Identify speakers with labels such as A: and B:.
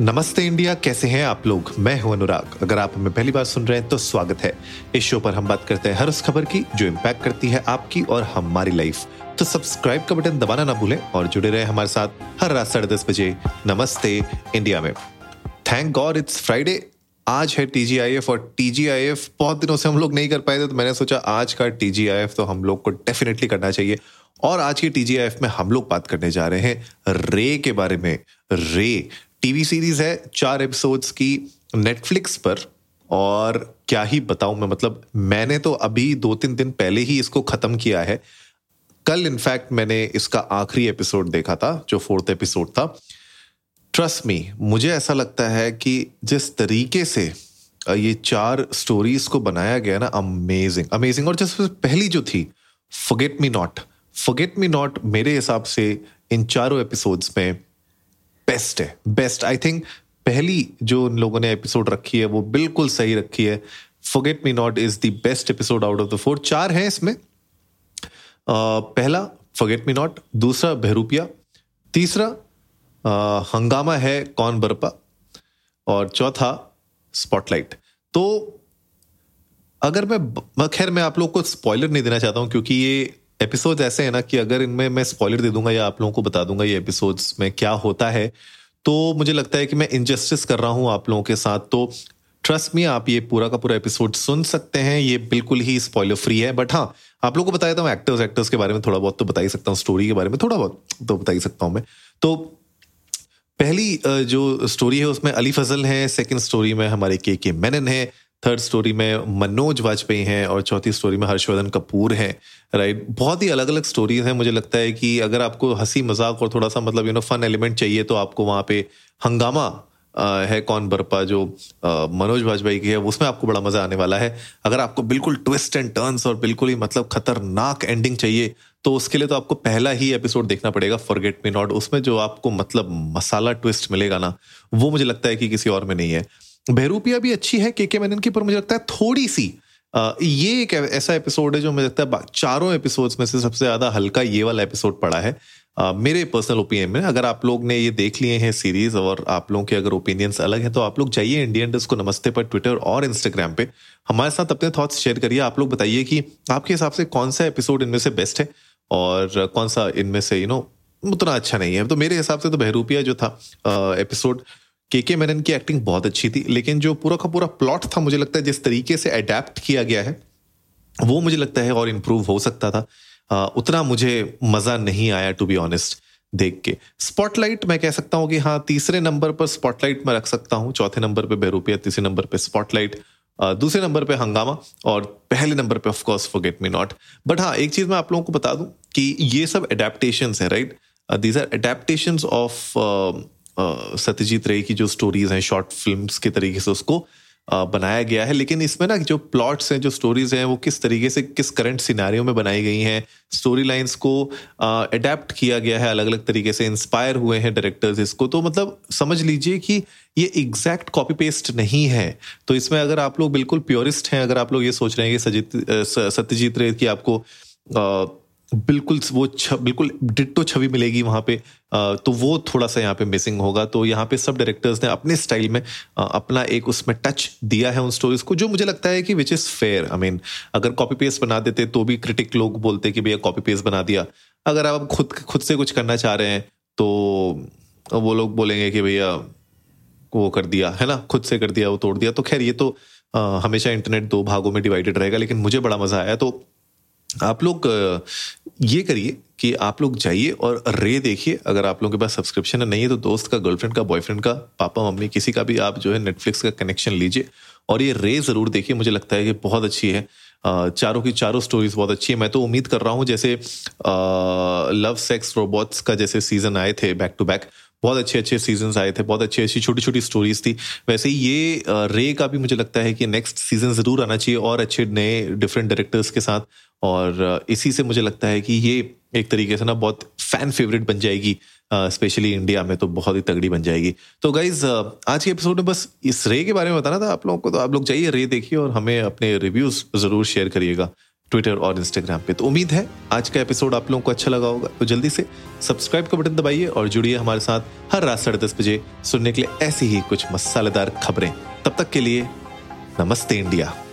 A: नमस्ते इंडिया, कैसे हैं आप लोग? मैं हूँ अनुराग। अगर आप हमें पहली बार सुन रहे हैं तो स्वागत है। इस शो पर हम बात करते हैं हर उस खबर की, जो इम्पैक्ट करती है आपकी और हमारी लाइफ तो सब्सक्राइब का बटन दबाना ना भूलें और जुड़े रहे हमारे साथ हर रात साढ़े दस बजे नमस्ते इंडिया में। थैंक गॉड इट्स फ्राइडे आज है टीजीआईएफ और टीजीआईएफ बहुत दिनों से हम लोग नहीं कर पाए थे तो मैंने सोचा आज का टीजीआईएफ तो हम लोग को डेफिनेटली करना चाहिए। और आज की टीजीआईएफ में हम लोग बात करने जा रहे हैं रे के बारे में। रे टीवी सीरीज़ है चार एपिसोड्स की नेटफ्लिक्स पर, और क्या ही बताऊँ मैं मतलब मैंने तो अभी दो तीन दिन पहले ही इसको खत्म किया है। कल इनफैक्ट मैंने इसका आखिरी एपिसोड देखा था, जो फोर्थ एपिसोड था। ट्रस्ट मी मुझे ऐसा लगता है कि जिस तरीके से ये चार स्टोरीज को बनाया गया ना अमेजिंग अमेजिंग और जिस पहली जो थी forget me not forget me not मेरे हिसाब से इन चारों एपिसोड्स में बेस्ट है. बेस्ट आई थिंक पहली जो उन लोगों ने एपिसोड रखी है, वो बिल्कुल सही रखी है. Forget me not is the best episode out of the four चार हैं इसमें. पहला फॉरगेट मी नॉट दूसरा, बहरूपिया. तीसरा हंगामा है कौन बरपा. और चौथा स्पॉटलाइट तो अगर मैं खैर मैं आप लोग को स्पॉइलर नहीं देना चाहता हूँ, क्योंकि ये एपिसोड ऐसे हैं ना कि अगर इनमें मैं स्पॉइलर दे दूँगा या आप लोगों को बता दूँगा ये एपिसोड्स में क्या होता है तो मुझे लगता है कि मैं इनजस्टिस कर रहा हूँ आप लोगों के साथ। तो ट्रस्ट मी आप ये पूरा का पूरा एपिसोड सुन सकते हैं, ये बिल्कुल ही स्पॉइलर फ्री है। बट हाँ आप लोगों को बताया था एक्टर्स एक्टर्स के बारे में थोड़ा बहुत तो बता ही सकता हूँ स्टोरी के बारे में थोड़ा बहुत तो बता ही सकता हूँ मैं। तो पहली जो स्टोरी है, उसमें अली फजल है सेकंड स्टोरी में हमारे के के मेनन है थर्ड स्टोरी में मनोज वाजपेयी हैं और चौथी स्टोरी में हर्षवर्धन कपूर हैं राइट बहुत ही अलग अलग स्टोरीज हैं। मुझे लगता है कि अगर आपको हँसी मज़ाक और थोड़ा सा मतलब यू नो फन एलिमेंट चाहिए तो आपको वहाँ पे हंगामा है कौन बरपा जो मनोज वाजपेयी की है, उसमें आपको बड़ा मज़ा आने वाला है। अगर आपको बिल्कुल ट्विस्ट एंड टर्न्स और बिल्कुल ही मतलब खतरनाक एंडिंग चाहिए तो उसके लिए तो आपको पहला ही एपिसोड देखना पड़ेगा फॉरगेट मी नॉट उसमें जो आपको मतलब मसाला ट्विस्ट मिलेगा ना, वो मुझे लगता है कि किसी और में नहीं है। बहरूपिया भी अच्छी है के के मेनन की पर मुझे लगता है थोड़ी सी ये एक ऐसा एपिसोड है जो मुझे लगता है चारों एपिसोड्स में से सबसे ज़्यादा हल्का ये वाला एपिसोड पड़ा है। मेरे पर्सनल ओपिनियन में अगर आप लोग ने ये देख लिए हैं सीरीज़ और आप लोगों के अगर ओपिनियंस अलग है तो आप लोग जाइए इंडियन डिस्क को नमस्ते पर ट्विटर और इंस्टाग्राम पे। हमारे साथ अपने थॉट्स शेयर करिए आप लोग बताइए कि आपके हिसाब से कौन सा एपिसोड इनमें से बेस्ट है और कौन सा इनमें से यू नो उतना अच्छा नहीं है। तो मेरे हिसाब से तो बहरूपिया जो था एपिसोड uh, के के मेनन की एक्टिंग बहुत अच्छी थी लेकिन जो पूरा का पूरा प्लॉट था मुझे लगता है जिस तरीके से अडेप्ट किया गया है वो मुझे लगता है और इम्प्रूव हो सकता था। आ, उतना मुझे मज़ा नहीं आया टू बी ऑनेस्ट देख के। स्पॉटलाइट मैं कह सकता हूँ कि हाँ तीसरे नंबर पर स्पॉटलाइट मैं रख सकता हूँ चौथे नंबर पर बेरूपिया तीसरे नंबर पर स्पॉटलाइट दूसरे नंबर पे हंगामा और पहले नंबर पे of course forget me not but हाँ एक चीज़ मैं आप लोगों को बता दूँ कि ये सब एडेप्टेशन है right these are adaptation of Satyajit Ray की जो स्टोरीज हैं शॉर्ट फ़िल्म के तरीके से उसको बनाया गया है। लेकिन इसमें ना जो प्लॉट्स हैं, जो स्टोरीज हैं, वो किस तरीके से, किस करंट सिनारियों में बनाई गई हैं स्टोरी लाइंस को अडेप्ट किया गया है अलग अलग तरीके से इंस्पायर हुए हैं डायरेक्टर्स इसको। तो मतलब समझ लीजिए कि ये एग्जैक्ट कॉपी पेस्ट नहीं है। तो इसमें अगर आप लोग बिल्कुल प्योरिस्ट हैं, अगर आप लोग ये सोच रहे हैं कि सत्यजीत रे की आपको बिल्कुल वो छ, बिल्कुल डिट्टो छवि मिलेगी वहाँ पे। तो वो थोड़ा सा यहाँ पे मिसिंग होगा। तो यहाँ पे सब डायरेक्टर्स ने अपने स्टाइल में अपना एक उसमें टच दिया है उन स्टोरीज को जो मुझे लगता है कि which is fair I mean अगर कॉपी पेस्ट बना देते तो भी क्रिटिक लोग बोलते कि भैया कॉपी पेस्ट बना दिया। अगर आप खुद खुद से कुछ करना चाह रहे हैं तो वो लोग बोलेंगे कि भैया वो कर दिया है ना? खुद से कर दिया वो तोड़ दिया। तो खैर ये तो हमेशा इंटरनेट दो भागों में डिवाइडेड रहेगा लेकिन मुझे बड़ा मज़ा आया। तो आप लोग ये करिए कि आप लोग जाइए और रे देखिए। अगर आप लोगों के पास सब्सक्रिप्शन नहीं है तो दोस्त का गर्लफ्रेंड का बॉयफ्रेंड का, पापा, मम्मी, किसी का भी आप जो है नेटफ्लिक्स का कनेक्शन लीजिए। और ये रे ज़रूर देखिए। मुझे लगता है कि बहुत अच्छी है। चारों की चारों स्टोरीज बहुत अच्छी है। मैं तो उम्मीद कर रहा हूँ, जैसे लव सेक्स रोबोट्स का जैसे सीज़न आए थे बैक टू बैक बहुत अच्छे अच्छे सीज़न आए थे बहुत अच्छी अच्छी छोटी छोटी स्टोरीज थी। वैसे ही ये रे का भी मुझे लगता है कि नेक्स्ट सीज़न ज़रूर आना चाहिए और अच्छे नए डिफरेंट डायरेक्टर्स के साथ। और इसी से मुझे लगता है कि ये एक तरीके से ना बहुत फ़ैन फेवरेट बन जाएगी स्पेशली uh, इंडिया में तो बहुत ही तगड़ी बन जाएगी। तो गाइज़ uh, आज के एपिसोड में बस इस रे के बारे में बताना था आप लोगों को तो आप लोग जाइए रे देखिए और हमें अपने रिव्यूज़ ज़रूर शेयर करिएगा। ट्विटर और इंस्टाग्राम पे। तो उम्मीद है आज का एपिसोड आप लोगों को अच्छा लगा होगा। तो जल्दी से सब्सक्राइब का बटन दबाइए और जुड़िए हमारे साथ हर रात साढ़े दस बजे सुनने के लिए ऐसी ही कुछ मसालेदार खबरें। तब तक के लिए नमस्ते इंडिया।